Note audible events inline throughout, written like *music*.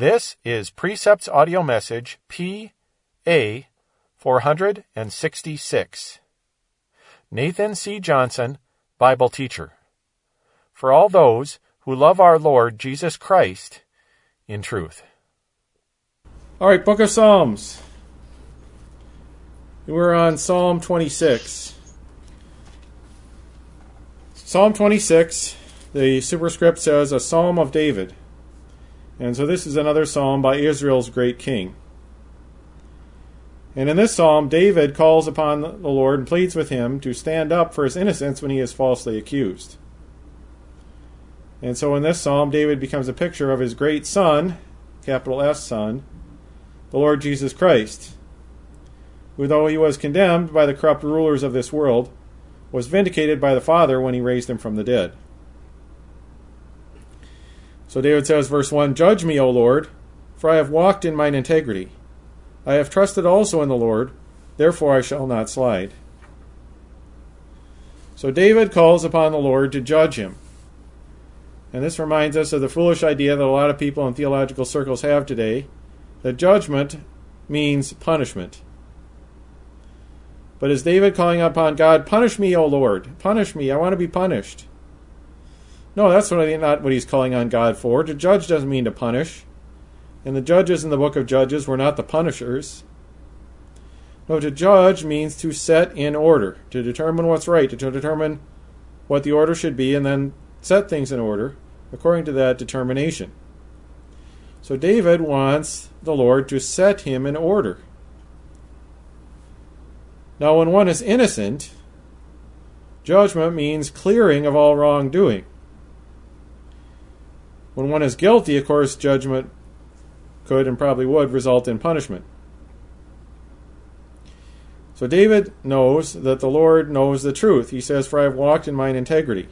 This is Precepts Audio Message P. A. 466. Nathan C. Johnson, Bible Teacher. For all those who love our Lord Jesus Christ in truth. All right, Book of Psalms. We're on Psalm 26. Psalm 26, the superscript says, a psalm of David. And so this is another psalm by Israel's great king. And in this psalm, David calls upon the Lord and pleads with him to stand up for his innocence when he is falsely accused. And so in this psalm, David becomes a picture of his great son, capital S son, the Lord Jesus Christ, who, though he was condemned by the corrupt rulers of this world, was vindicated by the Father when he raised him from the dead. So David says, verse 1 Judge me, O Lord, for I have walked in mine integrity. I have trusted also in the Lord, therefore I shall not slide. So David calls upon the Lord to judge him. And this reminds us of the foolish idea that a lot of people in theological circles have today that judgment means punishment. But is David calling upon God, Punish me, O Lord, punish me, I want to be punished? No, that's not what he's calling on God for. To judge doesn't mean to punish. And the judges in the book of Judges were not the punishers. No, to judge means to set in order, to determine what's right, to determine what the order should be, and then set things in order according to that determination. So David wants the Lord to set him in order. Now, when one is innocent, judgment means clearing of all wrongdoing. When one is guilty, of course, judgment could and probably would result in punishment. So David knows that the Lord knows the truth. He says, For I have walked in mine integrity.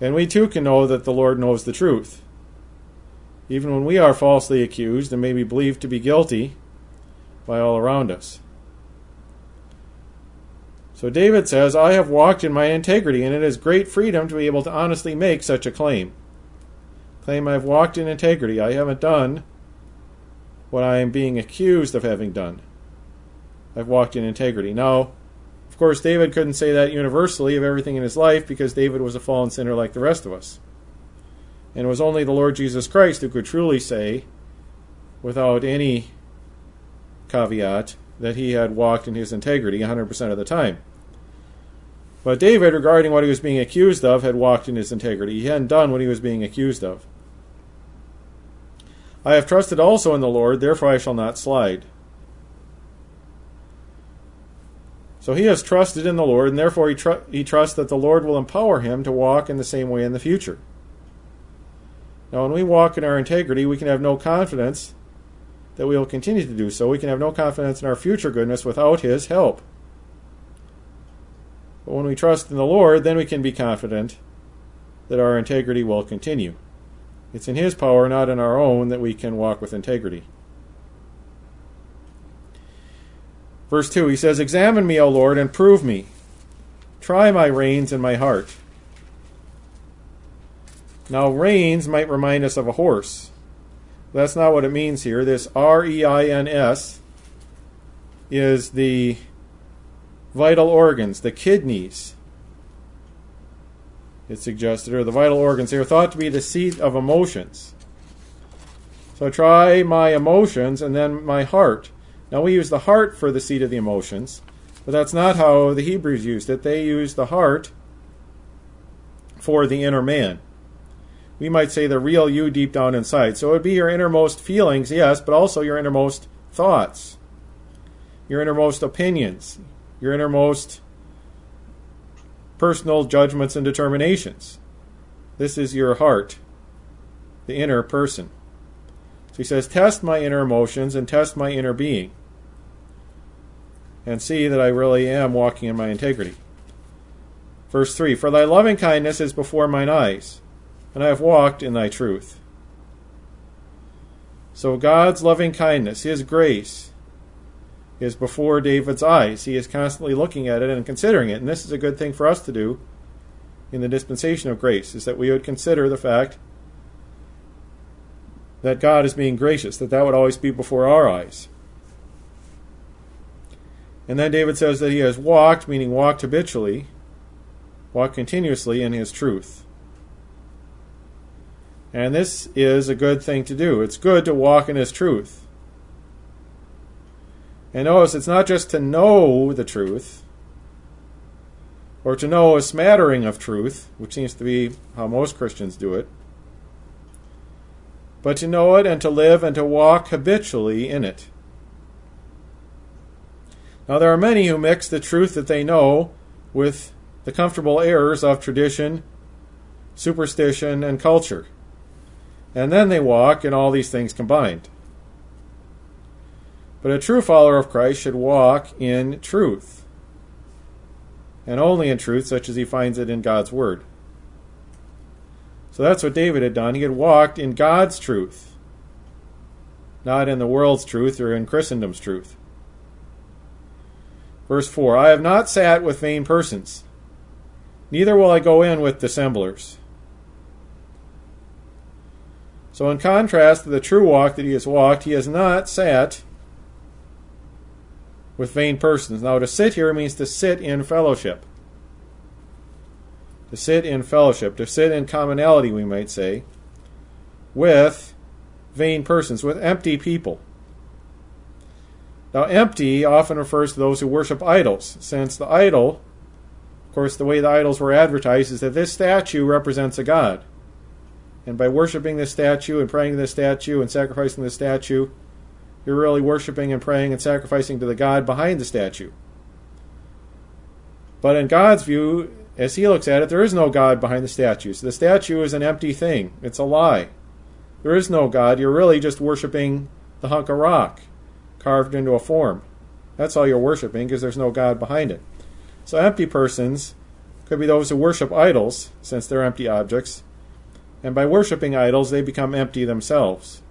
And we too can know that the Lord knows the truth. Even when we are falsely accused and may be believed to be guilty by all around us. So David says, I have walked in my integrity, and it is great freedom to be able to honestly make such a claim claim I've walked in integrity. I haven't done what I am being accused of having done. I've walked in integrity. Now, of course, David couldn't say that universally of everything in his life because David was a fallen sinner like the rest of us. And it was only the Lord Jesus Christ who could truly say, without any caveat, that he had walked in his integrity 100% of the time. But David, regarding what he was being accused of, had walked in his integrity. He hadn't done what he was being accused of. I have trusted also in the Lord, therefore I shall not slide. So he has trusted in the Lord, and therefore he, tr- he trusts that the Lord will empower him to walk in the same way in the future. Now, when we walk in our integrity, we can have no confidence that we will continue to do so. We can have no confidence in our future goodness without his help. But when we trust in the Lord, then we can be confident that our integrity will continue. It's in His power, not in our own, that we can walk with integrity. Verse 2, he says, Examine me, O Lord, and prove me. Try my reins and my heart. Now, reins might remind us of a horse. That's not what it means here. This R E I N S is the vital organs, the kidneys it suggested, or the vital organs. They are thought to be the seat of emotions. So try my emotions and then my heart. Now we use the heart for the seat of the emotions, but that's not how the Hebrews used it. They used the heart for the inner man. We might say the real you deep down inside. So it would be your innermost feelings, yes, but also your innermost thoughts, your innermost opinions, your innermost personal judgments and determinations. This is your heart, the inner person. So he says, Test my inner emotions and test my inner being, and see that I really am walking in my integrity. Verse 3 For thy loving kindness is before mine eyes, and I have walked in thy truth. So God's loving kindness, His grace, is before David's eyes. He is constantly looking at it and considering it. And this is a good thing for us to do in the dispensation of grace, is that we would consider the fact that God is being gracious, that that would always be before our eyes. And then David says that he has walked, meaning walked habitually, walked continuously in his truth. And this is a good thing to do. It's good to walk in his truth. And notice it's not just to know the truth, or to know a smattering of truth, which seems to be how most Christians do it, but to know it and to live and to walk habitually in it. Now, there are many who mix the truth that they know with the comfortable errors of tradition, superstition, and culture. And then they walk in all these things combined. But a true follower of Christ should walk in truth, and only in truth, such as he finds it in God's Word. So that's what David had done. He had walked in God's truth, not in the world's truth or in Christendom's truth. Verse 4 I have not sat with vain persons, neither will I go in with dissemblers. So, in contrast to the true walk that he has walked, he has not sat with vain persons. Now, to sit here means to sit in fellowship. To sit in fellowship, to sit in commonality, we might say, with vain persons, with empty people. Now, empty often refers to those who worship idols, since the idol, of course, the way the idols were advertised is that this statue represents a god. And by worshiping this statue and praying to this statue and sacrificing the statue, you're really worshiping and praying and sacrificing to the God behind the statue. But in God's view, as he looks at it, there is no God behind the statue. So the statue is an empty thing, it's a lie. There is no God. You're really just worshiping the hunk of rock carved into a form. That's all you're worshiping because there's no God behind it. So empty persons could be those who worship idols, since they're empty objects, and by worshiping idols, they become empty themselves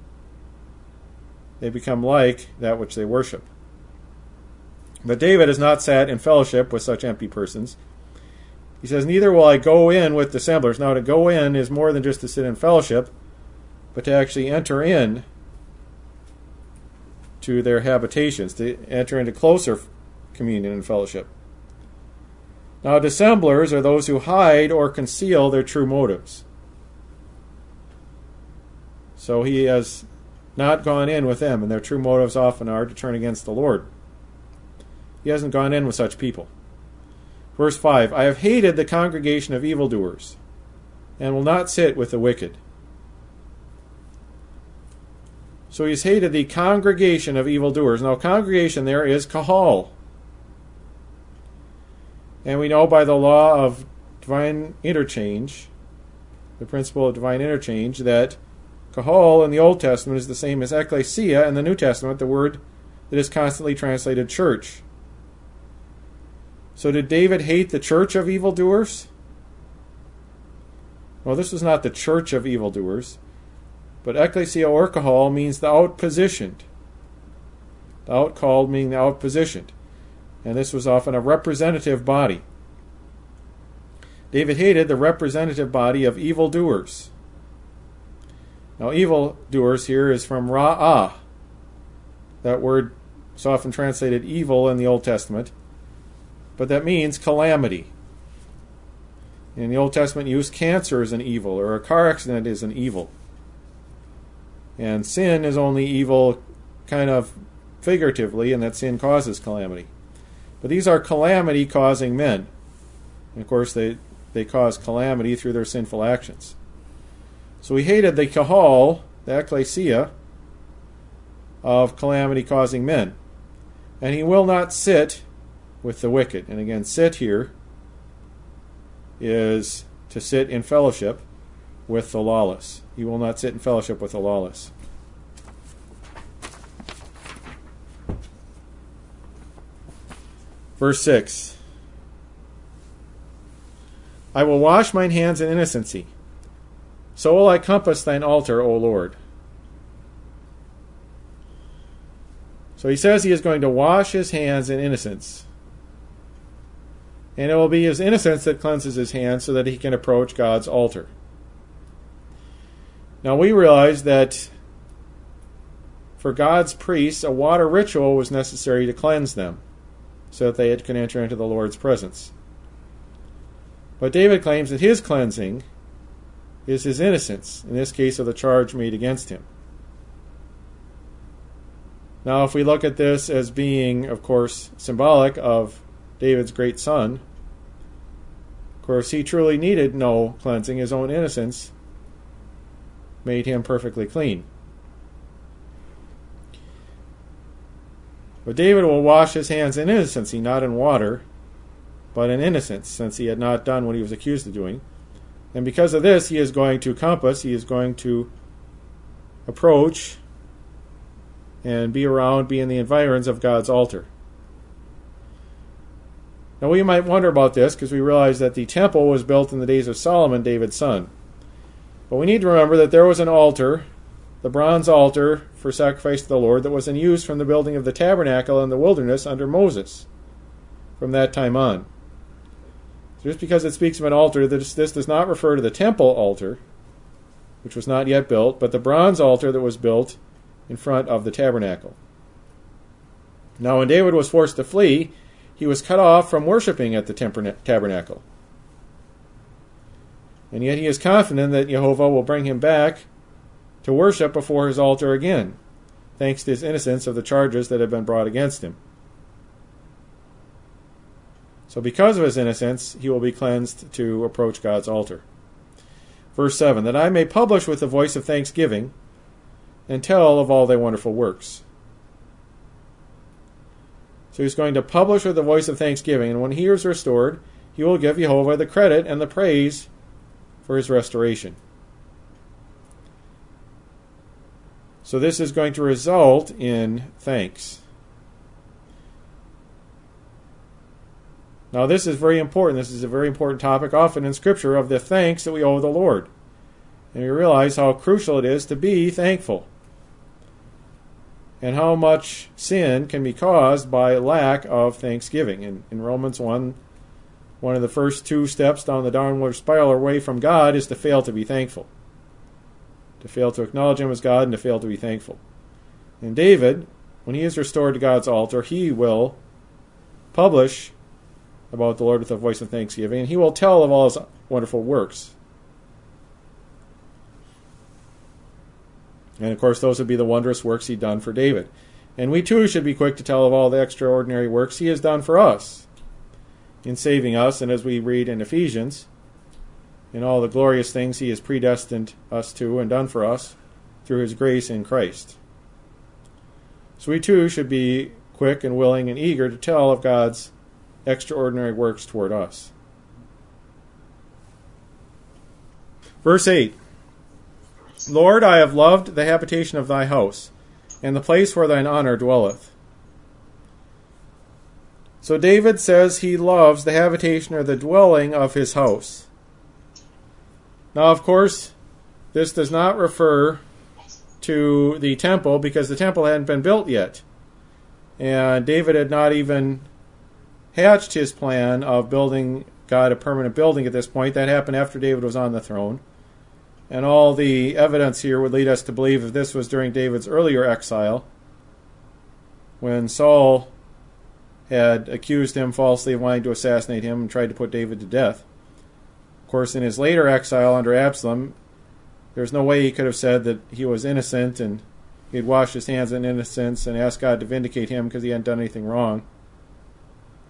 they become like that which they worship. But David has not sat in fellowship with such empty persons. He says, Neither will I go in with dissemblers. Now, to go in is more than just to sit in fellowship, but to actually enter in to their habitations, to enter into closer communion and fellowship. Now, dissemblers are those who hide or conceal their true motives. So he has not gone in with them, and their true motives often are to turn against the Lord. He hasn't gone in with such people. Verse 5 I have hated the congregation of evildoers, and will not sit with the wicked. So he's hated the congregation of evildoers. Now, congregation there is kahal. And we know by the law of divine interchange, the principle of divine interchange, that Kahal in the Old Testament is the same as ecclesia in the New Testament, the word that is constantly translated church. So did David hate the church of evildoers? Well, this was not the church of evildoers, but ecclesia or kahal means the outpositioned. The outcalled meaning the outpositioned. And this was often a representative body. David hated the representative body of evildoers. Now, evil doers here is from ra'ah. That word is often translated evil in the Old Testament, but that means calamity. In the Old Testament use, cancer is an evil, or a car accident is an evil. And sin is only evil kind of figuratively, and that sin causes calamity. But these are calamity causing men. And of course, they, they cause calamity through their sinful actions. So he hated the kahal, the ecclesia, of calamity causing men. And he will not sit with the wicked. And again, sit here is to sit in fellowship with the lawless. He will not sit in fellowship with the lawless. Verse 6 I will wash mine hands in innocency so will I compass thine altar, O Lord. So he says he is going to wash his hands in innocence. And it will be his innocence that cleanses his hands so that he can approach God's altar. Now we realize that for God's priests, a water ritual was necessary to cleanse them so that they could enter into the Lord's presence. But David claims that his cleansing is his innocence, in this case of the charge made against him. Now, if we look at this as being, of course, symbolic of David's great son, of course, he truly needed no cleansing. His own innocence made him perfectly clean. But David will wash his hands in innocency, not in water, but in innocence, since he had not done what he was accused of doing. And because of this, he is going to compass, he is going to approach and be around, be in the environs of God's altar. Now, we might wonder about this because we realize that the temple was built in the days of Solomon, David's son. But we need to remember that there was an altar the bronze altar for sacrifice to the Lord that was in use from the building of the tabernacle in the wilderness under Moses from that time on. Just because it speaks of an altar, this, this does not refer to the temple altar, which was not yet built, but the bronze altar that was built in front of the tabernacle. Now, when David was forced to flee, he was cut off from worshiping at the tabernacle. And yet he is confident that Jehovah will bring him back to worship before his altar again, thanks to his innocence of the charges that have been brought against him. So, because of his innocence, he will be cleansed to approach God's altar. Verse 7 That I may publish with the voice of thanksgiving and tell of all thy wonderful works. So he's going to publish with the voice of thanksgiving, and when he is restored, he will give Jehovah the credit and the praise for his restoration. So this is going to result in thanks. Now, this is very important. This is a very important topic, often in Scripture, of the thanks that we owe the Lord. And we realize how crucial it is to be thankful. And how much sin can be caused by lack of thanksgiving. In, in Romans 1, one of the first two steps down the downward spiral away from God is to fail to be thankful to fail to acknowledge Him as God, and to fail to be thankful. And David, when he is restored to God's altar, he will publish about the Lord with a voice of thanksgiving, and he will tell of all his wonderful works. And of course, those would be the wondrous works he'd done for David. And we too should be quick to tell of all the extraordinary works he has done for us in saving us. And as we read in Ephesians, in all the glorious things He has predestined us to and done for us through His grace in Christ. So we too should be quick and willing and eager to tell of God's extraordinary works toward us. Verse 8 Lord, I have loved the habitation of thy house, and the place where thine honor dwelleth. So David says he loves the habitation or the dwelling of his house. Now, of course, this does not refer to the temple because the temple hadn't been built yet. And David had not even hatched his plan of building God a permanent building at this point. That happened after David was on the throne. And all the evidence here would lead us to believe that this was during David's earlier exile, when Saul had accused him falsely of wanting to assassinate him and tried to put David to death. Of course, in his later exile under Absalom, there's no way he could have said that he was innocent and he'd washed his hands in innocence and asked God to vindicate him because he hadn't done anything wrong.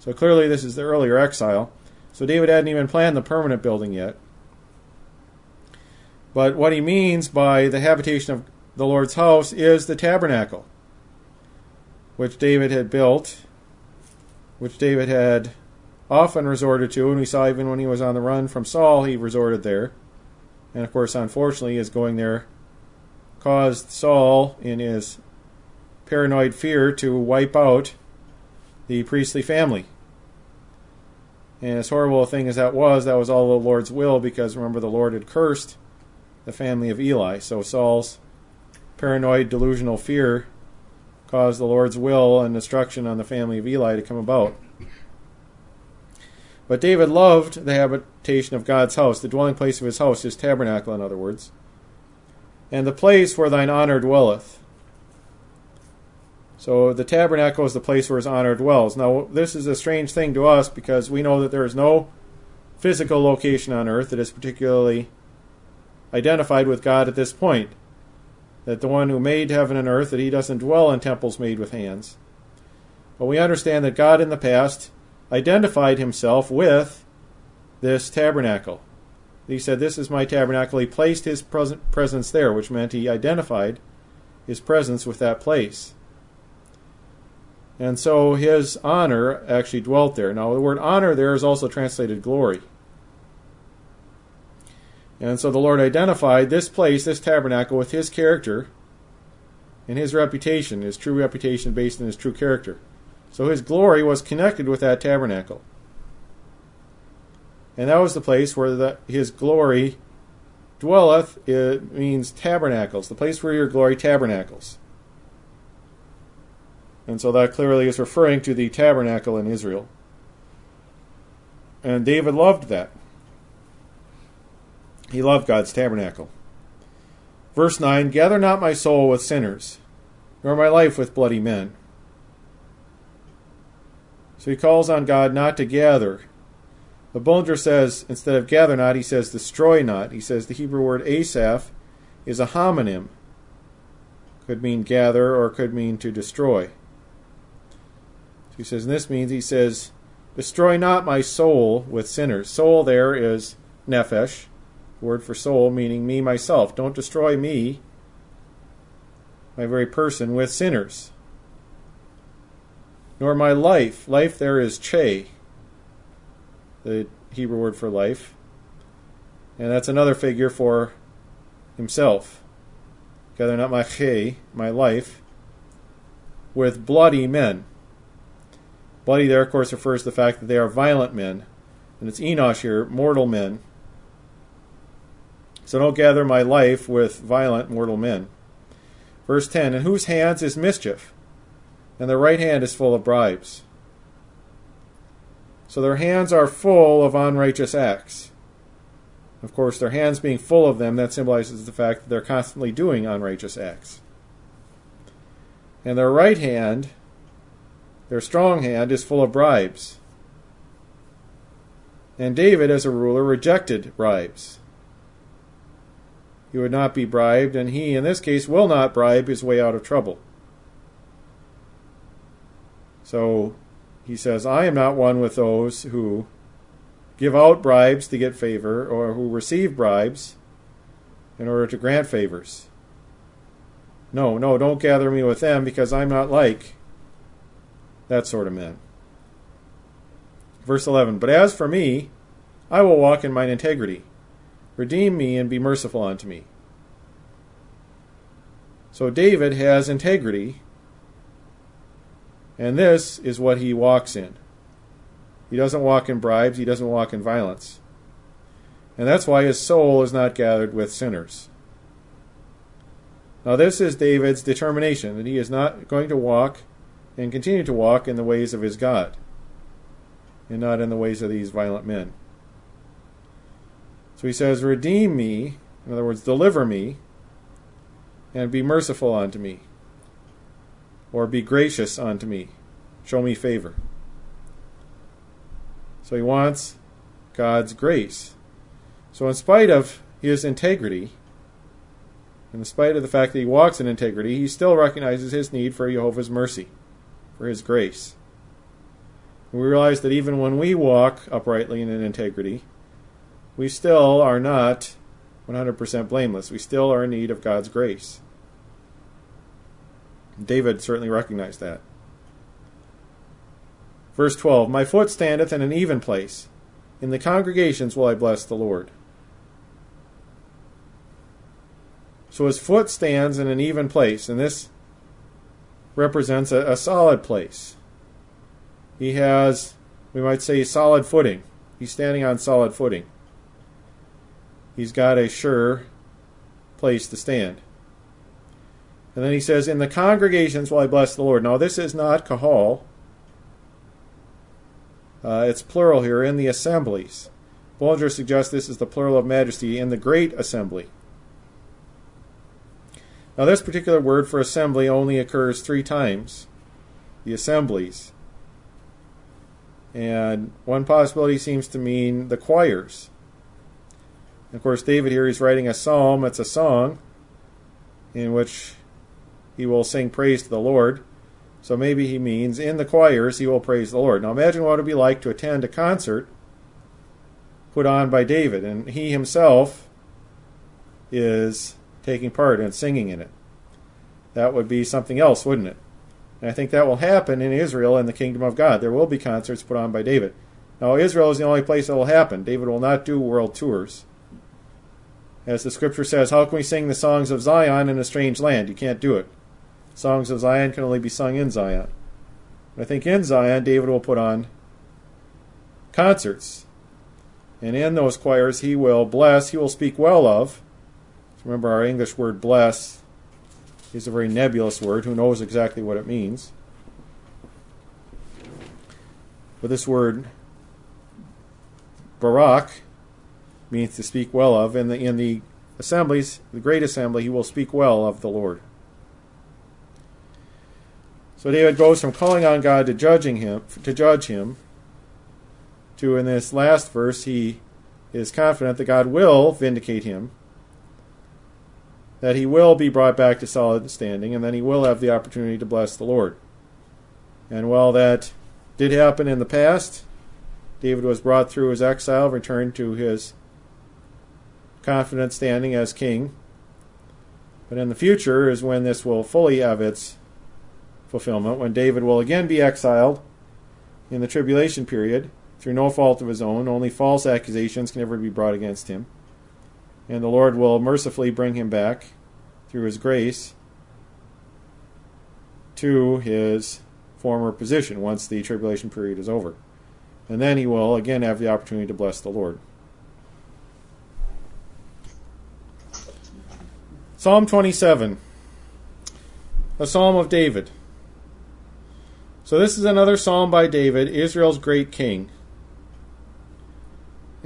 So clearly, this is the earlier exile. So David hadn't even planned the permanent building yet. But what he means by the habitation of the Lord's house is the tabernacle, which David had built, which David had often resorted to, and we saw even when he was on the run from Saul, he resorted there. And of course, unfortunately, his going there caused Saul, in his paranoid fear, to wipe out the priestly family. And as horrible a thing as that was, that was all the Lord's will because remember, the Lord had cursed the family of Eli. So Saul's paranoid, delusional fear caused the Lord's will and destruction on the family of Eli to come about. But David loved the habitation of God's house, the dwelling place of his house, his tabernacle, in other words, and the place where thine honor dwelleth. So the tabernacle is the place where his honor dwells. Now, this is a strange thing to us because we know that there is no physical location on earth that is particularly identified with God at this point. That the one who made heaven and earth, that he doesn't dwell in temples made with hands. But we understand that God in the past identified himself with this tabernacle. He said, This is my tabernacle. He placed his presence there, which meant he identified his presence with that place. And so his honor actually dwelt there. Now, the word honor there is also translated glory. And so the Lord identified this place, this tabernacle, with his character and his reputation, his true reputation based on his true character. So his glory was connected with that tabernacle. And that was the place where the, his glory dwelleth. It means tabernacles, the place where your glory tabernacles. And so that clearly is referring to the tabernacle in Israel. And David loved that. He loved God's tabernacle. Verse 9 Gather not my soul with sinners, nor my life with bloody men. So he calls on God not to gather. But Bullinger says, instead of gather not, he says destroy not. He says the Hebrew word asaph is a homonym. Could mean gather or could mean to destroy. He says, and this means, he says, destroy not my soul with sinners. Soul there is nephesh, word for soul, meaning me, myself. Don't destroy me, my very person, with sinners. Nor my life. Life there is che, the Hebrew word for life. And that's another figure for himself. Gather not my che, my life, with bloody men. Bloody there, of course, refers to the fact that they are violent men. And it's Enosh here, mortal men. So don't gather my life with violent mortal men. Verse 10 In whose hands is mischief, and their right hand is full of bribes. So their hands are full of unrighteous acts. Of course, their hands being full of them, that symbolizes the fact that they're constantly doing unrighteous acts. And their right hand their strong hand is full of bribes. And David, as a ruler, rejected bribes. He would not be bribed, and he, in this case, will not bribe his way out of trouble. So he says, I am not one with those who give out bribes to get favor or who receive bribes in order to grant favors. No, no, don't gather me with them because I'm not like that sort of man. Verse 11 But as for me, I will walk in mine integrity. Redeem me and be merciful unto me. So David has integrity, and this is what he walks in. He doesn't walk in bribes, he doesn't walk in violence. And that's why his soul is not gathered with sinners. Now, this is David's determination that he is not going to walk and continue to walk in the ways of his God, and not in the ways of these violent men. So he says, Redeem me, in other words, deliver me, and be merciful unto me, or be gracious unto me, show me favor. So he wants God's grace. So, in spite of his integrity, in spite of the fact that he walks in integrity, he still recognizes his need for Jehovah's mercy for His grace. We realize that even when we walk uprightly and in integrity, we still are not 100% blameless. We still are in need of God's grace. David certainly recognized that. Verse 12 My foot standeth in an even place. In the congregations will I bless the Lord. So his foot stands in an even place, and this represents a, a solid place. He has, we might say, solid footing. He's standing on solid footing. He's got a sure place to stand. And then he says, In the congregations will I bless the Lord. Now, this is not kahal. Uh, it's plural here, in the assemblies. Bullinger suggests this is the plural of majesty in the great assembly. Now, this particular word for assembly only occurs three times the assemblies. And one possibility seems to mean the choirs. Of course, David here is writing a psalm, it's a song in which he will sing praise to the Lord. So maybe he means in the choirs he will praise the Lord. Now imagine what it would be like to attend a concert put on by David, and he himself is taking part and singing in it. That would be something else, wouldn't it? And I think that will happen in Israel and the kingdom of God. There will be concerts put on by David. Now, Israel is the only place that will happen. David will not do world tours. As the scripture says, how can we sing the songs of Zion in a strange land? You can't do it. Songs of Zion can only be sung in Zion. I think in Zion, David will put on concerts. And in those choirs, he will bless, he will speak well of. Remember, our English word bless is a very nebulous word. Who knows exactly what it means? But this word, barak, means to speak well of. In the, in the assemblies, the great assembly, he will speak well of the Lord. So David goes from calling on God to judging him, to judge him, to in this last verse he is confident that God will vindicate him, that he will be brought back to solid standing, and then he will have the opportunity to bless the Lord. And while that did happen in the past, David was brought through his exile, returned to his confident standing as king. But in the future is when this will fully have its fulfillment, when David will again be exiled in the tribulation period through no fault of his own. Only false accusations can ever be brought against him. And the Lord will mercifully bring him back through his grace to his former position once the tribulation period is over. And then he will again have the opportunity to bless the Lord. Psalm 27, a psalm of David. So, this is another psalm by David, Israel's great king.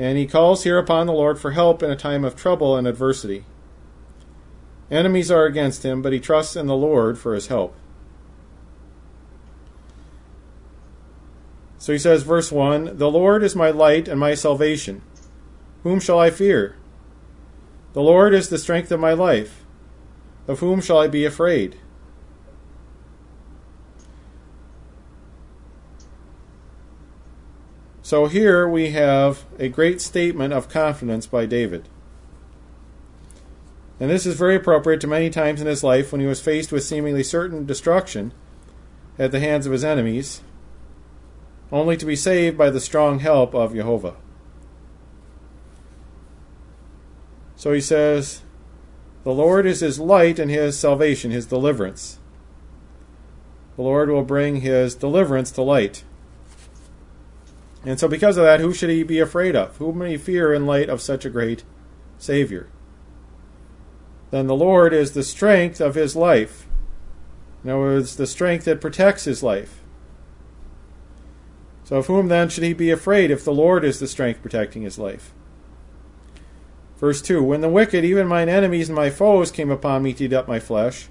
And he calls here upon the Lord for help in a time of trouble and adversity. Enemies are against him, but he trusts in the Lord for his help. So he says, verse 1 The Lord is my light and my salvation. Whom shall I fear? The Lord is the strength of my life. Of whom shall I be afraid? So here we have a great statement of confidence by David. And this is very appropriate to many times in his life when he was faced with seemingly certain destruction at the hands of his enemies, only to be saved by the strong help of Jehovah. So he says, the Lord is his light and his salvation, his deliverance. The Lord will bring his deliverance to light. And so, because of that, who should he be afraid of? Who may he fear in light of such a great Savior? Then the Lord is the strength of his life. In other words, the strength that protects his life. So, of whom then should he be afraid if the Lord is the strength protecting his life? Verse 2 When the wicked, even mine enemies and my foes, came upon me to eat up my flesh,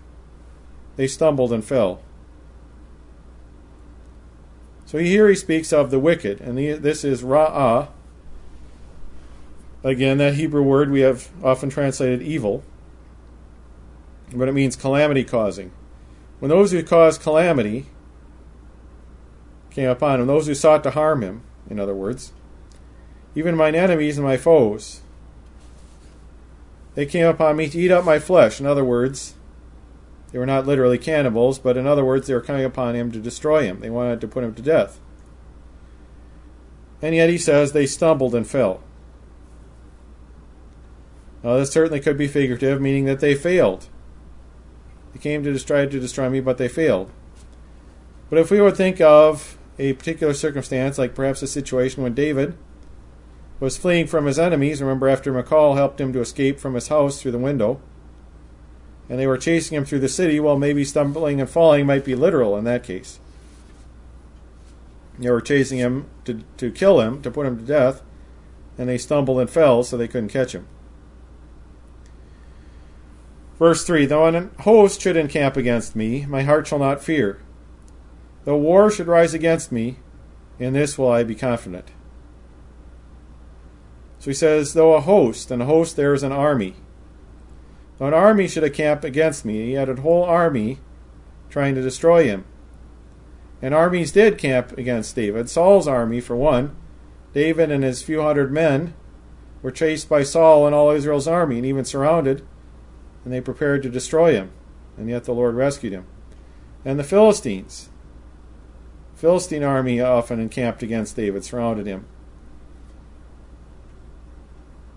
they stumbled and fell. So here he speaks of the wicked, and this is ra'ah. Again, that Hebrew word we have often translated evil, but it means calamity causing. When those who caused calamity came upon him, those who sought to harm him, in other words, even mine enemies and my foes, they came upon me to eat up my flesh. In other words, they were not literally cannibals, but in other words, they were coming upon him to destroy him. They wanted to put him to death. And yet he says they stumbled and fell. Now, this certainly could be figurative, meaning that they failed. They came to try to destroy me, but they failed. But if we were to think of a particular circumstance, like perhaps a situation when David was fleeing from his enemies. Remember, after Michal helped him to escape from his house through the window, and they were chasing him through the city, well, maybe stumbling and falling might be literal in that case. They were chasing him to, to kill him, to put him to death, and they stumbled and fell, so they couldn't catch him. Verse 3 Though an host should encamp against me, my heart shall not fear. Though war should rise against me, in this will I be confident. So he says, Though a host, and a host there is an army. An army should encamp against me, he had a whole army trying to destroy him. And armies did camp against David. Saul's army, for one. David and his few hundred men were chased by Saul and all Israel's army, and even surrounded and they prepared to destroy him, and yet the Lord rescued him. And the Philistines, Philistine army often encamped against David, surrounded him.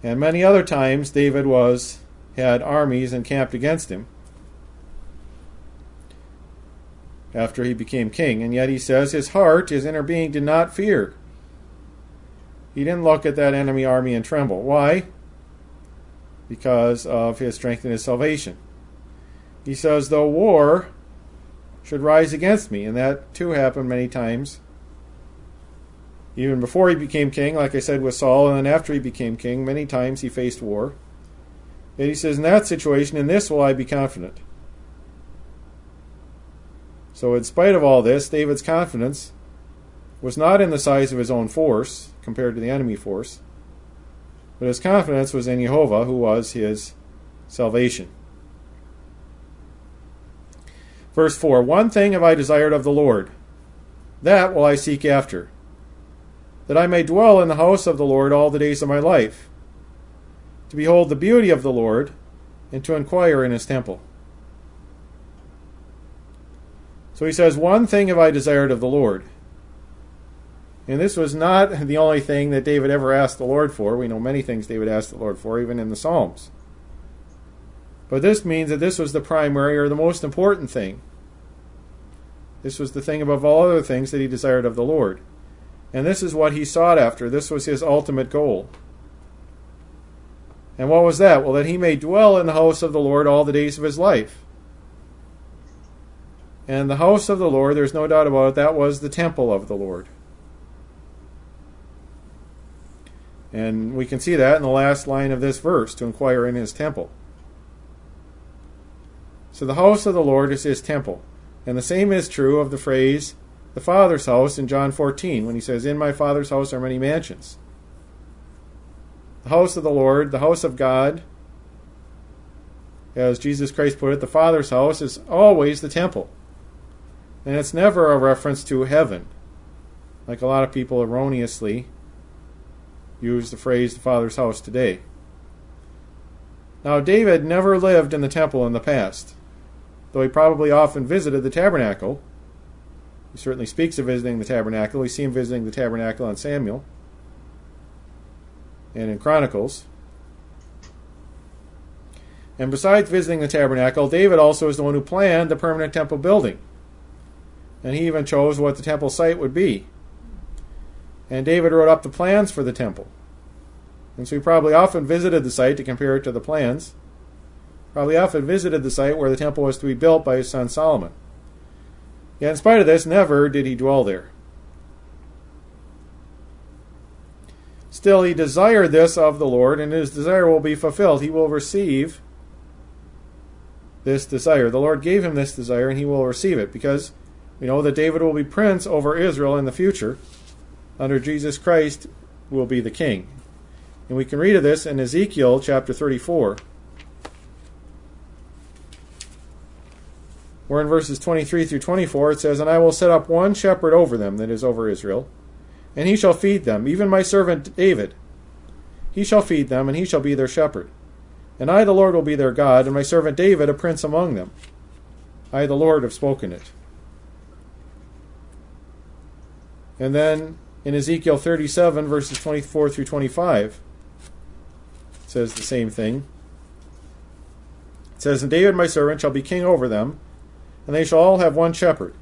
And many other times David was had armies encamped against him after he became king. And yet he says his heart, his inner being, did not fear. He didn't look at that enemy army and tremble. Why? because of his strength and his salvation. He says, though war should rise against me, and that too happened many times. Even before he became king, like I said with Saul, and then after he became king, many times he faced war. And he says, In that situation, in this will I be confident. So, in spite of all this, David's confidence was not in the size of his own force compared to the enemy force, but his confidence was in Jehovah, who was his salvation. Verse 4 One thing have I desired of the Lord, that will I seek after, that I may dwell in the house of the Lord all the days of my life, to behold the beauty of the Lord, and to inquire in his temple. So he says, One thing have I desired of the Lord. And this was not *laughs* the only thing that David ever asked the Lord for. We know many things David asked the Lord for, even in the Psalms. But this means that this was the primary or the most important thing. This was the thing above all other things that he desired of the Lord. And this is what he sought after. This was his ultimate goal. And what was that? Well, that he may dwell in the house of the Lord all the days of his life. And the house of the Lord, there's no doubt about it, that was the temple of the Lord. And we can see that in the last line of this verse to inquire in his temple. So the house of the Lord is his temple. And the same is true of the phrase, the Father's house, in John 14, when he says, In my Father's house are many mansions. The house of the Lord, the house of God, as Jesus Christ put it, the Father's house is always the temple. And it's never a reference to heaven, like a lot of people erroneously use the phrase the Father's house today. Now, David never lived in the temple in the past, though he probably often visited the tabernacle. He certainly speaks of visiting the tabernacle. We see him visiting the tabernacle in Samuel and in Chronicles. And besides visiting the tabernacle, David also is the one who planned the permanent temple building. And he even chose what the temple site would be. And David wrote up the plans for the temple. And so he probably often visited the site to compare it to the plans. Probably often visited the site where the temple was to be built by his son Solomon. Yet, in spite of this, never did he dwell there. Still, he desired this of the Lord, and his desire will be fulfilled. He will receive this desire. The Lord gave him this desire, and he will receive it because we know that David will be prince over Israel in the future under Jesus Christ will be the king. And we can read of this in Ezekiel chapter 34. Where in verses 23 through 24 it says, And I will set up one shepherd over them, that is, over Israel, and he shall feed them, even my servant David. He shall feed them, and he shall be their shepherd. And I, the Lord, will be their God, and my servant David a prince among them. I, the Lord, have spoken it. And then in Ezekiel 37, verses 24 through 25, it says the same thing. It says, And David my servant shall be king over them, and they shall all have one shepherd.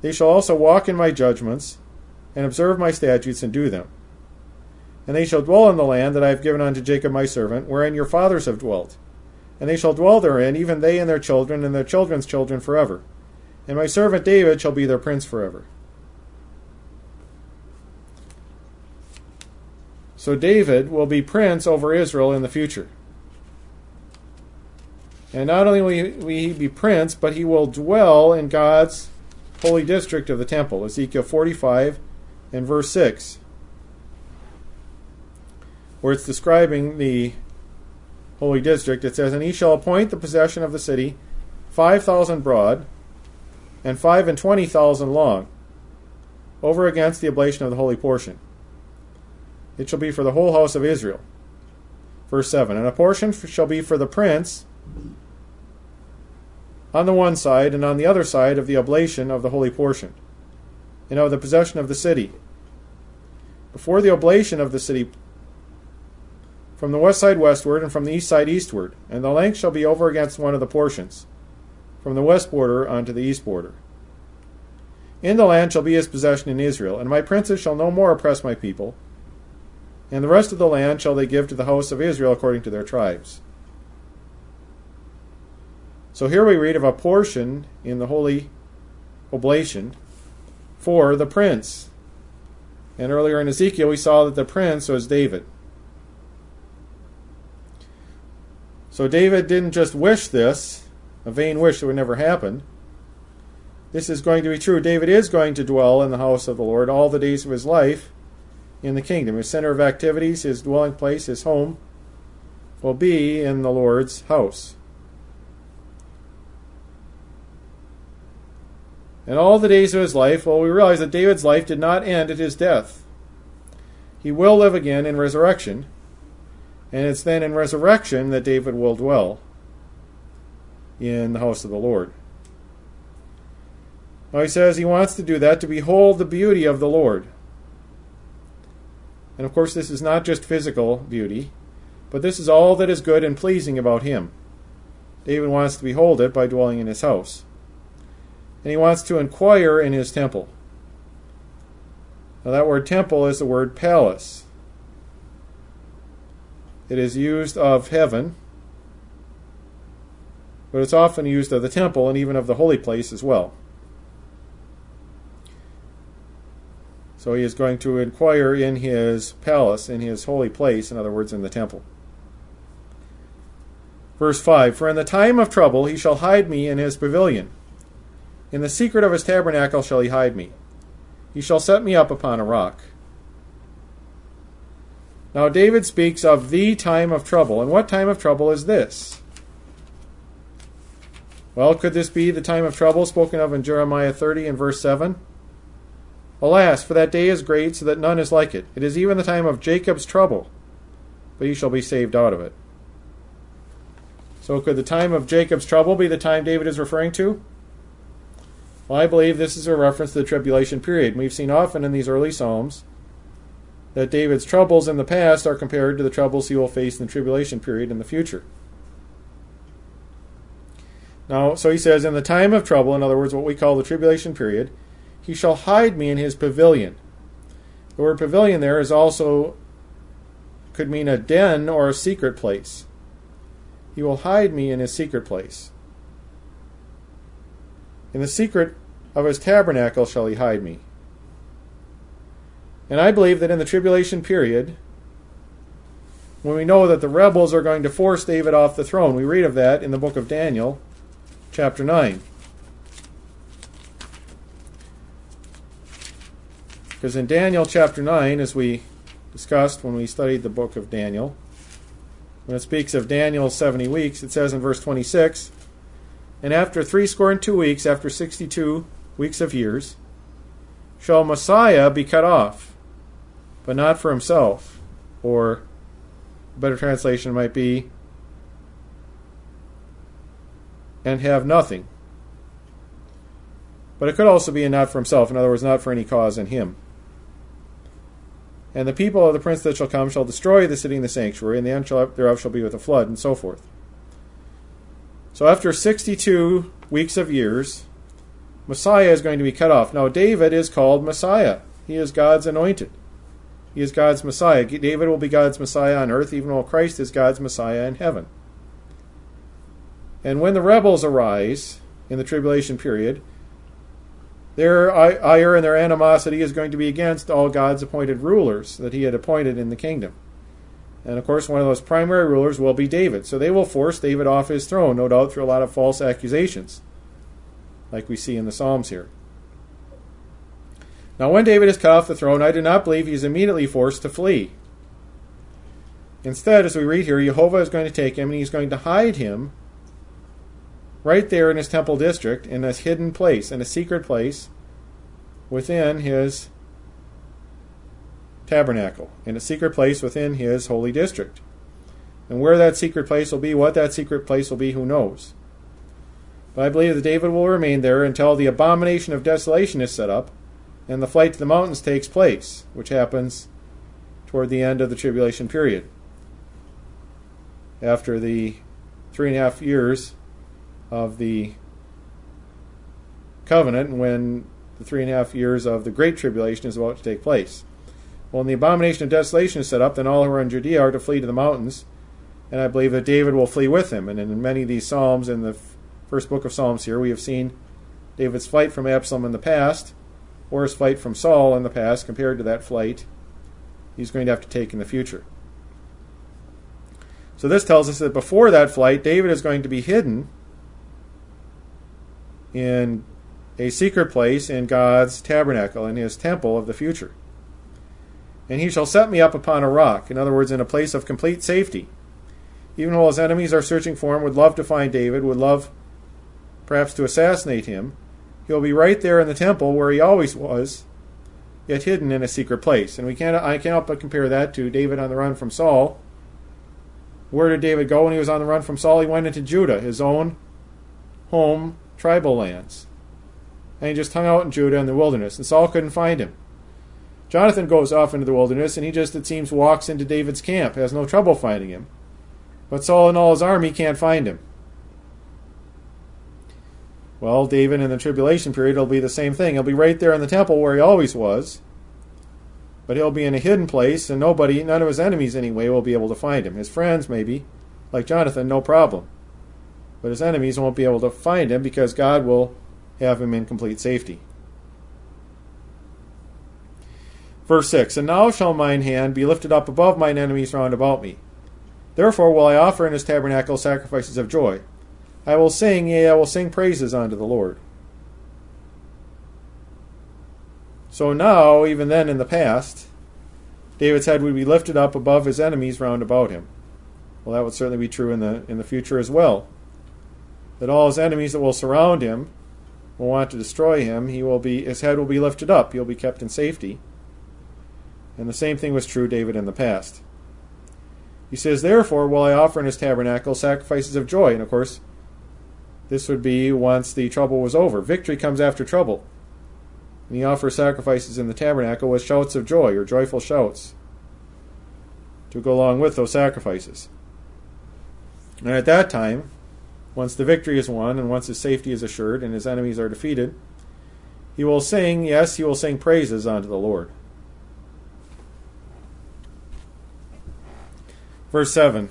They shall also walk in my judgments, and observe my statutes, and do them. And they shall dwell in the land that I have given unto Jacob my servant, wherein your fathers have dwelt. And they shall dwell therein, even they and their children, and their children's children forever. And my servant David shall be their prince forever. So David will be prince over Israel in the future. And not only will he be prince, but he will dwell in God's holy district of the temple. Ezekiel 45 and verse 6, where it's describing the holy district. It says, And he shall appoint the possession of the city 5,000 broad and five and twenty thousand long, over against the oblation of the holy portion. It shall be for the whole house of Israel. Verse 7 And a portion shall be for the prince on the one side, and on the other side of the oblation of the holy portion, and of the possession of the city. Before the oblation of the city, from the west side westward, and from the east side eastward, and the length shall be over against one of the portions, from the west border unto the east border. In the land shall be his possession in Israel, and my princes shall no more oppress my people, and the rest of the land shall they give to the house of Israel according to their tribes. So here we read of a portion in the holy oblation for the prince. And earlier in Ezekiel, we saw that the prince was David. So David didn't just wish this, a vain wish that would never happen. This is going to be true. David is going to dwell in the house of the Lord all the days of his life in the kingdom. His center of activities, his dwelling place, his home will be in the Lord's house. And all the days of his life, well, we realize that David's life did not end at his death. He will live again in resurrection, and it's then in resurrection that David will dwell in the house of the Lord. Now he says he wants to do that to behold the beauty of the Lord. And of course, this is not just physical beauty, but this is all that is good and pleasing about him. David wants to behold it by dwelling in his house and he wants to inquire in his temple. Now, that word temple is the word palace. It is used of heaven, but it's often used of the temple and even of the holy place as well. So he is going to inquire in his palace, in his holy place, in other words, in the temple. Verse 5 For in the time of trouble he shall hide me in his pavilion. In the secret of his tabernacle shall he hide me. He shall set me up upon a rock. Now, David speaks of the time of trouble. And what time of trouble is this? Well, could this be the time of trouble spoken of in Jeremiah 30 and verse 7? Alas, for that day is great, so that none is like it. It is even the time of Jacob's trouble, but he shall be saved out of it. So, could the time of Jacob's trouble be the time David is referring to? Well, I believe this is a reference to the tribulation period. We've seen often in these early Psalms that David's troubles in the past are compared to the troubles he will face in the tribulation period in the future. Now, so he says, In the time of trouble, in other words, what we call the tribulation period, he shall hide me in his pavilion. The word pavilion there is also could mean a den or a secret place. He will hide me in his secret place. In the secret of his tabernacle shall he hide me. And I believe that in the tribulation period, when we know that the rebels are going to force David off the throne, we read of that in the book of Daniel, chapter 9. Because in Daniel chapter 9, as we discussed when we studied the book of Daniel, when it speaks of Daniel's 70 weeks, it says in verse 26 And after threescore and two weeks, after 62 weeks of years, shall Messiah be cut off, but not for himself. Or a better translation might be, and have nothing. But it could also be not for himself, in other words, not for any cause in him. And the people of the prince that shall come shall destroy the city and the sanctuary, and the end thereof shall be with a flood, and so forth. So after 62 weeks of years, Messiah is going to be cut off. Now, David is called Messiah. He is God's anointed. He is God's Messiah. David will be God's Messiah on earth, even while Christ is God's Messiah in heaven. And when the rebels arise in the tribulation period, their ire and their animosity is going to be against all God's appointed rulers that he had appointed in the kingdom. And of course, one of those primary rulers will be David. So they will force David off his throne, no doubt, through a lot of false accusations, like we see in the Psalms here. Now, when David is cut off the throne, I do not believe he is immediately forced to flee. Instead, as we read here, Jehovah is going to take him and he's going to hide him right there in his temple district in this hidden place, in a secret place within his tabernacle, in a secret place within his holy district. And where that secret place will be, what that secret place will be, who knows? But I believe that David will remain there until the abomination of desolation is set up and the flight to the mountains takes place, which happens toward the end of the tribulation period. After the three and a half years of the covenant, when the three and a half years of the great tribulation is about to take place. When the abomination of desolation is set up, then all who are in Judea are to flee to the mountains, and I believe that David will flee with him. And in many of these Psalms, in the first book of Psalms here, we have seen David's flight from Absalom in the past, or his flight from Saul in the past, compared to that flight he's going to have to take in the future. So this tells us that before that flight, David is going to be hidden in a secret place in God's tabernacle, in his temple of the future and he shall set me up upon a rock, in other words, in a place of complete safety. Even while his enemies are searching for him, would love to find David, would love perhaps to assassinate him, he'll be right there in the temple where he always was, yet hidden in a secret place. And we can't I can't help but compare that to David on the run from Saul. Where did David go when he was on the run from Saul? He went into Judah, his own home tribal lands. And he just hung out in Judah in the wilderness, and Saul couldn't find him. Jonathan goes off into the wilderness, and he just, it seems, walks into David's camp, has no trouble finding him. But Saul and all his army can't find him. Well, David in the tribulation period will be the same thing. He'll be right there in the temple where he always was, but he'll be in a hidden place, and nobody, none of his enemies anyway, will be able to find him. His friends, maybe, like Jonathan, no problem. But his enemies won't be able to find him because God will have him in complete safety. Verse 6 And now shall mine hand be lifted up above mine enemies round about me. Therefore will I offer in his tabernacle sacrifices of joy. I will sing, yea, I will sing praises unto the Lord. So now, even then in the past, David's head would be lifted up above his enemies round about him. Well, that would certainly be true in the in the future as well. That all his enemies that will surround him will want to destroy him, he will be his head will be lifted up, he'll be kept in safety. And the same thing was true David in the past. He says, Therefore will I offer in his tabernacle sacrifices of joy. And of course, this would be once the trouble was over. Victory comes after trouble. And he offers sacrifices in the tabernacle with shouts of joy or joyful shouts to go along with those sacrifices. And at that time, once the victory is won and once his safety is assured and his enemies are defeated, he will sing, yes, he will sing praises unto the Lord. Verse 7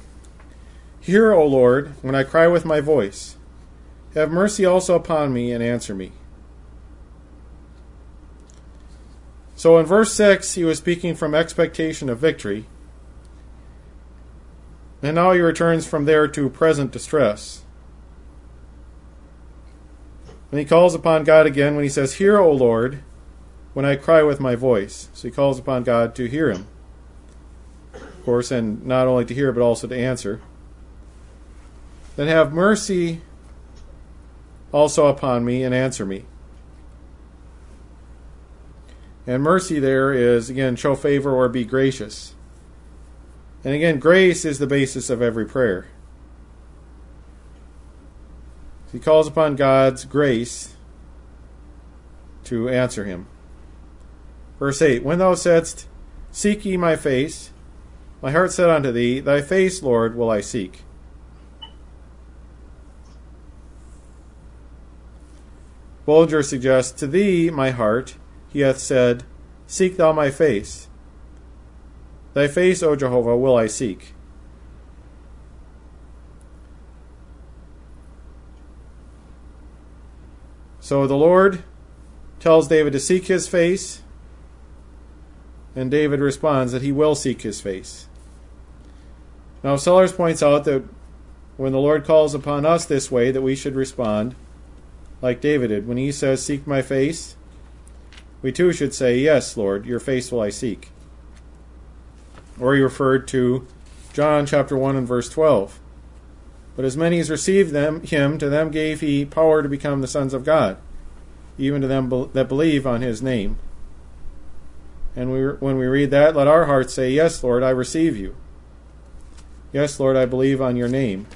Hear, O Lord, when I cry with my voice. Have mercy also upon me and answer me. So in verse 6, he was speaking from expectation of victory. And now he returns from there to present distress. And he calls upon God again when he says, Hear, O Lord, when I cry with my voice. So he calls upon God to hear him of course, and not only to hear but also to answer. Then have mercy also upon me and answer me. And mercy there is, again, show favor or be gracious. And again, grace is the basis of every prayer. He calls upon God's grace to answer him. Verse 8 When thou saidst, Seek ye my face, my heart said unto thee, Thy face, Lord, will I seek. Bullinger suggests, To thee, my heart, he hath said, Seek thou my face. Thy face, O Jehovah, will I seek. So the Lord tells David to seek his face, and David responds that he will seek his face. Now, Sellers points out that when the Lord calls upon us this way, that we should respond like David did. When he says, Seek my face, we too should say, Yes, Lord, your face will I seek. Or he referred to John chapter 1 and verse 12. But as many as received them, him, to them gave he power to become the sons of God, even to them that believe on his name. And we, when we read that, let our hearts say, Yes, Lord, I receive you. Yes, Lord, I believe on your name.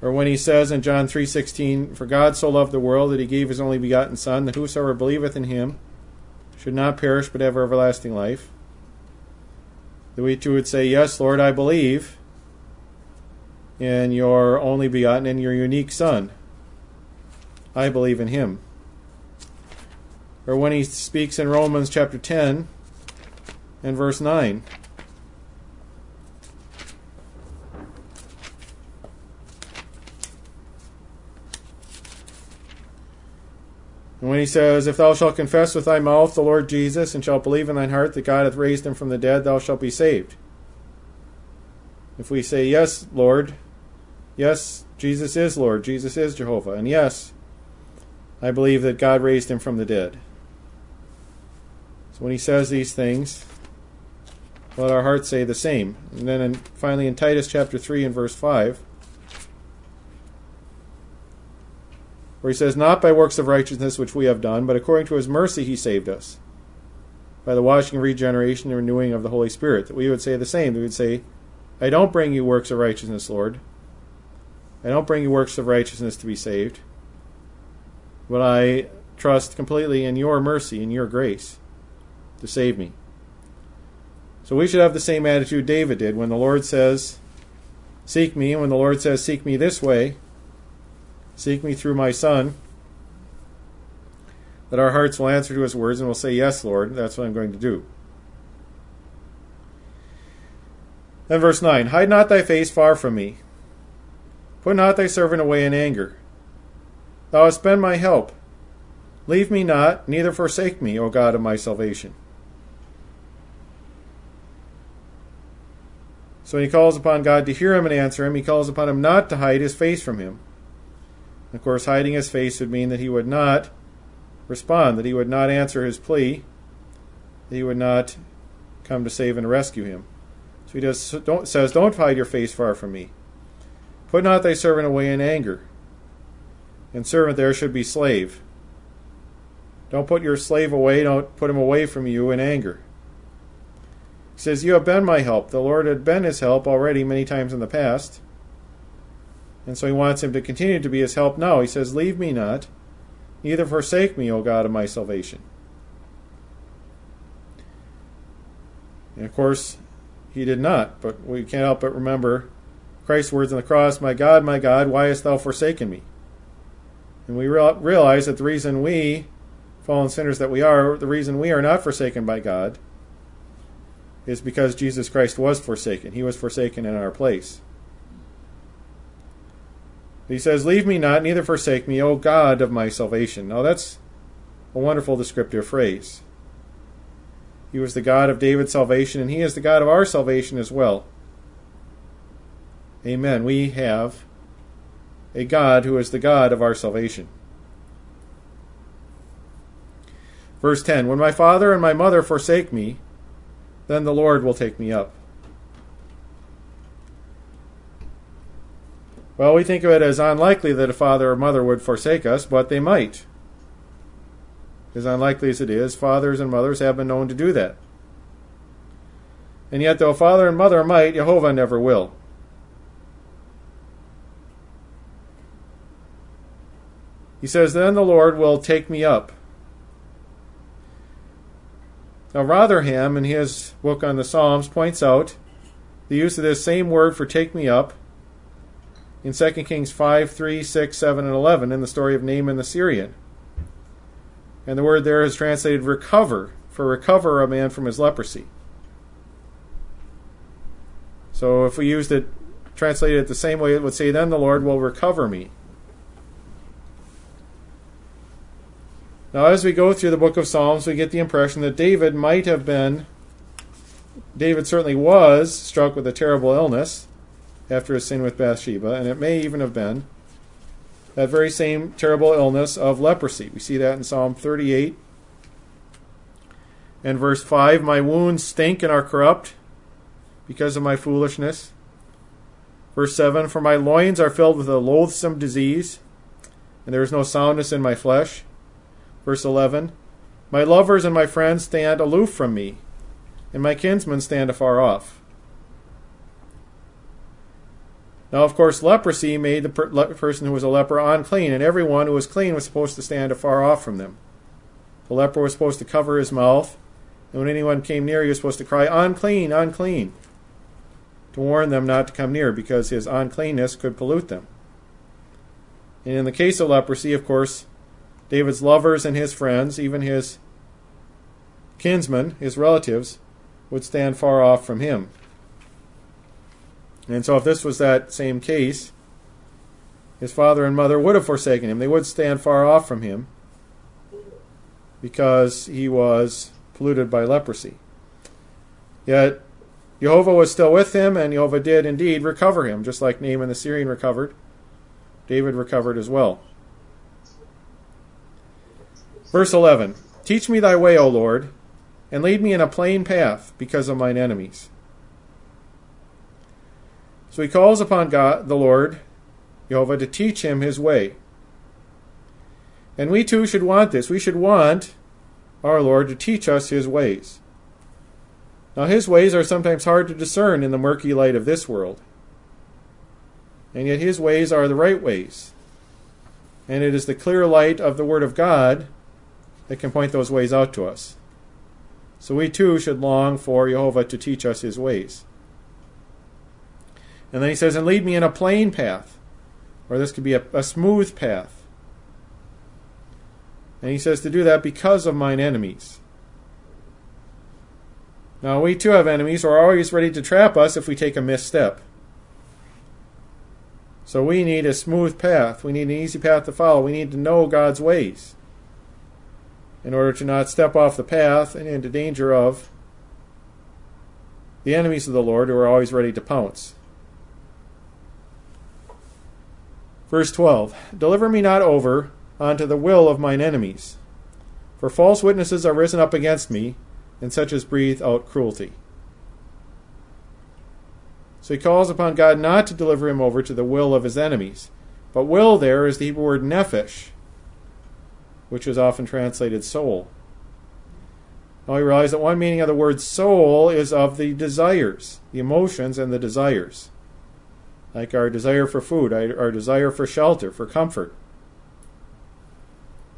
Or when he says in John 3:16, "For God so loved the world that he gave his only begotten son, that whosoever believeth in him should not perish but have everlasting life." That we too would say, "Yes, Lord, I believe in your only begotten and your unique son. I believe in him." Or when he speaks in Romans chapter 10 and verse 9, And when he says, If thou shalt confess with thy mouth the Lord Jesus, and shalt believe in thine heart that God hath raised him from the dead, thou shalt be saved. If we say, Yes, Lord, yes, Jesus is Lord, Jesus is Jehovah, and yes, I believe that God raised him from the dead. So when he says these things, let our hearts say the same. And then in, finally in Titus chapter 3 and verse 5, he says, Not by works of righteousness which we have done, but according to his mercy he saved us, by the washing regeneration and renewing of the Holy Spirit. That we would say the same. We would say, I don't bring you works of righteousness, Lord. I don't bring you works of righteousness to be saved, but I trust completely in your mercy and your grace to save me. So we should have the same attitude David did when the Lord says, Seek me, and when the Lord says, Seek me this way, Seek me through my Son. That our hearts will answer to his words and will say, Yes, Lord, that's what I'm going to do. Then verse 9 Hide not thy face far from me. Put not thy servant away in anger. Thou hast been my help. Leave me not, neither forsake me, O God of my salvation. So he calls upon God to hear him and answer him, he calls upon him not to hide his face from him. Of course, hiding his face would mean that he would not respond, that he would not answer his plea, that he would not come to save and rescue him. So he does, don't, says, Don't hide your face far from me. Put not thy servant away in anger. And servant there should be slave. Don't put your slave away, don't put him away from you in anger. He says, You have been my help. The Lord had been his help already many times in the past. And so he wants him to continue to be his help No, He says, Leave me not, neither forsake me, O God of my salvation. And of course, he did not, but we can't help but remember Christ's words on the cross My God, my God, why hast thou forsaken me? And we realize that the reason we, fallen sinners that we are, the reason we are not forsaken by God is because Jesus Christ was forsaken. He was forsaken in our place. He says, Leave me not, neither forsake me, O God of my salvation. Now that's a wonderful descriptive phrase. He was the God of David's salvation, and He is the God of our salvation as well. Amen. We have a God who is the God of our salvation. Verse 10 When my father and my mother forsake me, then the Lord will take me up. Well, we think of it as unlikely that a father or mother would forsake us, but they might. As unlikely as it is, fathers and mothers have been known to do that. And yet, though father and mother might, Jehovah never will. He says, Then the Lord will take me up. Now, Rotherham, in his book on the Psalms, points out the use of this same word for take me up in 2 Kings 5, 3, 6, 7, and 11 in the story of Naaman the Syrian. And the word there is translated recover, for recover a man from his leprosy. So if we used it, translated it the same way, it would say, Then the Lord will recover me. Now, as we go through the book of Psalms, we get the impression that David might have been David certainly was struck with a terrible illness after his sin with Bathsheba, and it may even have been that very same terrible illness of leprosy. We see that in Psalm 38 and verse 5 My wounds stink and are corrupt because of my foolishness. Verse 7 For my loins are filled with a loathsome disease, and there is no soundness in my flesh. Verse 11 My lovers and my friends stand aloof from me, and my kinsmen stand afar off. Now, of course, leprosy made the per- le- person who was a leper unclean, and everyone who was clean was supposed to stand afar off from them. The leper was supposed to cover his mouth, and when anyone came near, he was supposed to cry, Unclean, unclean, to warn them not to come near, because his uncleanness could pollute them. And in the case of leprosy, of course, David's lovers and his friends, even his kinsmen, his relatives, would stand far off from him. And so, if this was that same case, his father and mother would have forsaken him. They would stand far off from him because he was polluted by leprosy. Yet, Jehovah was still with him, and Jehovah did indeed recover him, just like Naaman the Syrian recovered. David recovered as well. Verse 11 Teach me thy way, O Lord, and lead me in a plain path because of mine enemies. So he calls upon God, the Lord, Jehovah, to teach him his way. And we too should want this. We should want our Lord to teach us his ways. Now, his ways are sometimes hard to discern in the murky light of this world. And yet, his ways are the right ways. And it is the clear light of the Word of God that can point those ways out to us. So we too should long for Jehovah to teach us his ways. And then he says, and lead me in a plain path, or this could be a, a smooth path. And he says to do that because of mine enemies. Now, we too have enemies who are always ready to trap us if we take a misstep. So we need a smooth path. We need an easy path to follow. We need to know God's ways in order to not step off the path and into danger of the enemies of the Lord who are always ready to pounce. Verse 12 Deliver me not over unto the will of mine enemies, for false witnesses are risen up against me, and such as breathe out cruelty. So he calls upon God not to deliver him over to the will of his enemies. But will there is the Hebrew word nephesh, which is often translated soul. Now we realize that one meaning of the word soul is of the desires, the emotions and the desires like our desire for food, our desire for shelter, for comfort.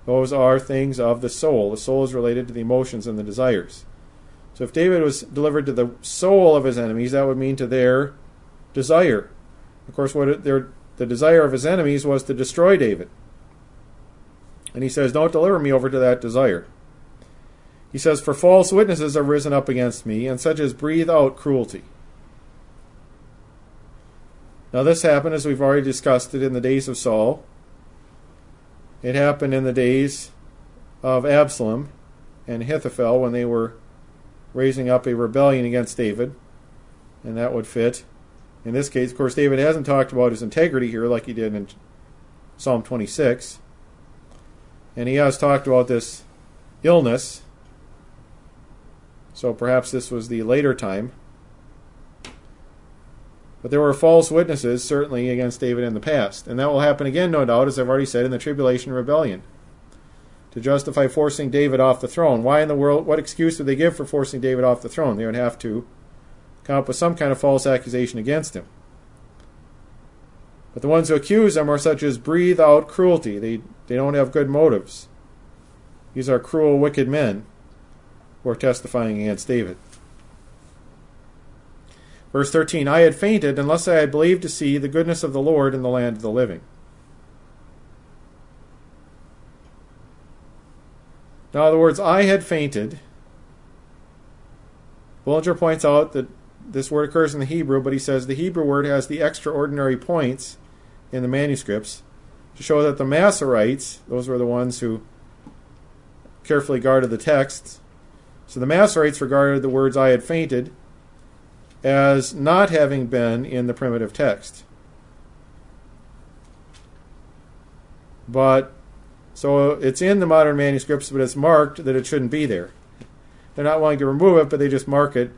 Those are things of the soul. The soul is related to the emotions and the desires. So if David was delivered to the soul of his enemies, that would mean to their desire. Of course, what their, the desire of his enemies was to destroy David. And he says, Don't deliver me over to that desire. He says, For false witnesses are risen up against me, and such as breathe out cruelty. Now, this happened, as we've already discussed it, in the days of Saul. It happened in the days of Absalom and Ahithophel when they were raising up a rebellion against David. And that would fit. In this case, of course, David hasn't talked about his integrity here like he did in Psalm 26. And he has talked about this illness. So perhaps this was the later time. But there were false witnesses, certainly, against David in the past. And that will happen again, no doubt, as I've already said, in the tribulation rebellion. To justify forcing David off the throne. Why in the world, what excuse would they give for forcing David off the throne? They would have to come up with some kind of false accusation against him. But the ones who accuse him are such as breathe out cruelty. They, they don't have good motives. These are cruel, wicked men who are testifying against David. Verse 13 I had fainted unless I had believed to see the goodness of the Lord in the land of the living. Now, in other words, I had fainted. Bullinger points out that this word occurs in the Hebrew, but he says the Hebrew word has the extraordinary points in the manuscripts to show that the Masoretes, those were the ones who carefully guarded the texts, so the Masoretes regarded the words I had fainted as not having been in the primitive text. But so it's in the modern manuscripts, but it's marked that it shouldn't be there. They're not willing to remove it, but they just mark it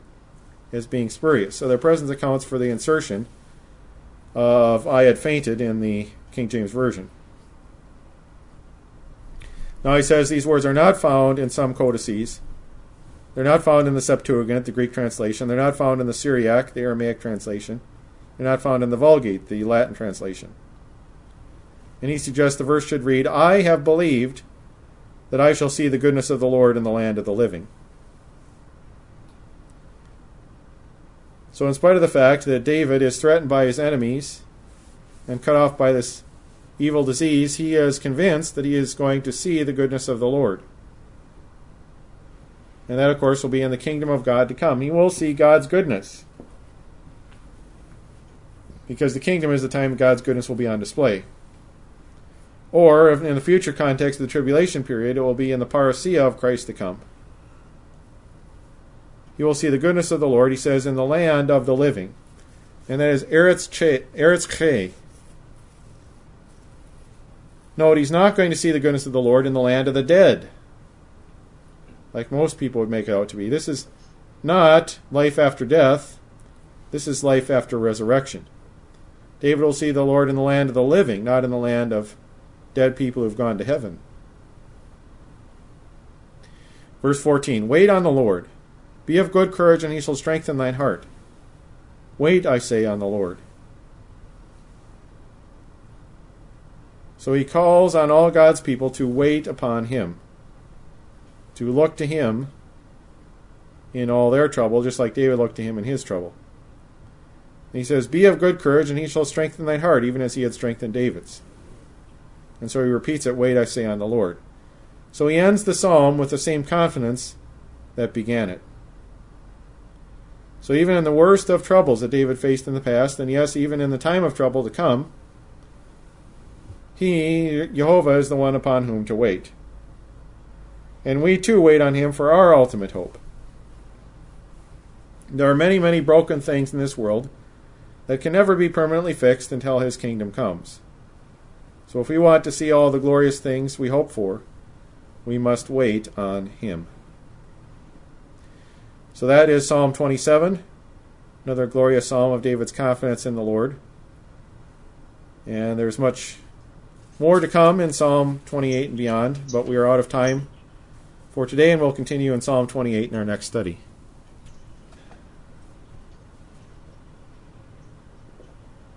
as being spurious. So their presence accounts for the insertion of I had fainted in the King James Version. Now he says these words are not found in some codices. They're not found in the Septuagint, the Greek translation. They're not found in the Syriac, the Aramaic translation. They're not found in the Vulgate, the Latin translation. And he suggests the verse should read, I have believed that I shall see the goodness of the Lord in the land of the living. So, in spite of the fact that David is threatened by his enemies and cut off by this evil disease, he is convinced that he is going to see the goodness of the Lord. And that, of course, will be in the kingdom of God to come. He will see God's goodness. Because the kingdom is the time God's goodness will be on display. Or, in the future context of the tribulation period, it will be in the parousia of Christ to come. You will see the goodness of the Lord, he says, in the land of the living. And that is Eretz Che. Note, he's not going to see the goodness of the Lord in the land of the dead, like most people would make it out to be. This is not life after death, this is life after resurrection. David will see the Lord in the land of the living, not in the land of dead people who've gone to heaven. Verse 14 Wait on the Lord. Be of good courage, and he shall strengthen thine heart. Wait, I say, on the Lord. So he calls on all God's people to wait upon him, to look to him in all their trouble, just like David looked to him in his trouble. And he says, Be of good courage, and he shall strengthen thine heart, even as he had strengthened David's. And so he repeats it, Wait, I say, on the Lord. So he ends the psalm with the same confidence that began it. So even in the worst of troubles that David faced in the past, and yes, even in the time of trouble to come, he, Jehovah, is the one upon whom to wait. And we too wait on him for our ultimate hope. There are many, many broken things in this world that can never be permanently fixed until his kingdom comes. So if we want to see all the glorious things we hope for, we must wait on him. So that is Psalm 27, another glorious psalm of David's confidence in the Lord. And there's much more to come in Psalm 28 and beyond, but we are out of time for today, and we'll continue in Psalm 28 in our next study.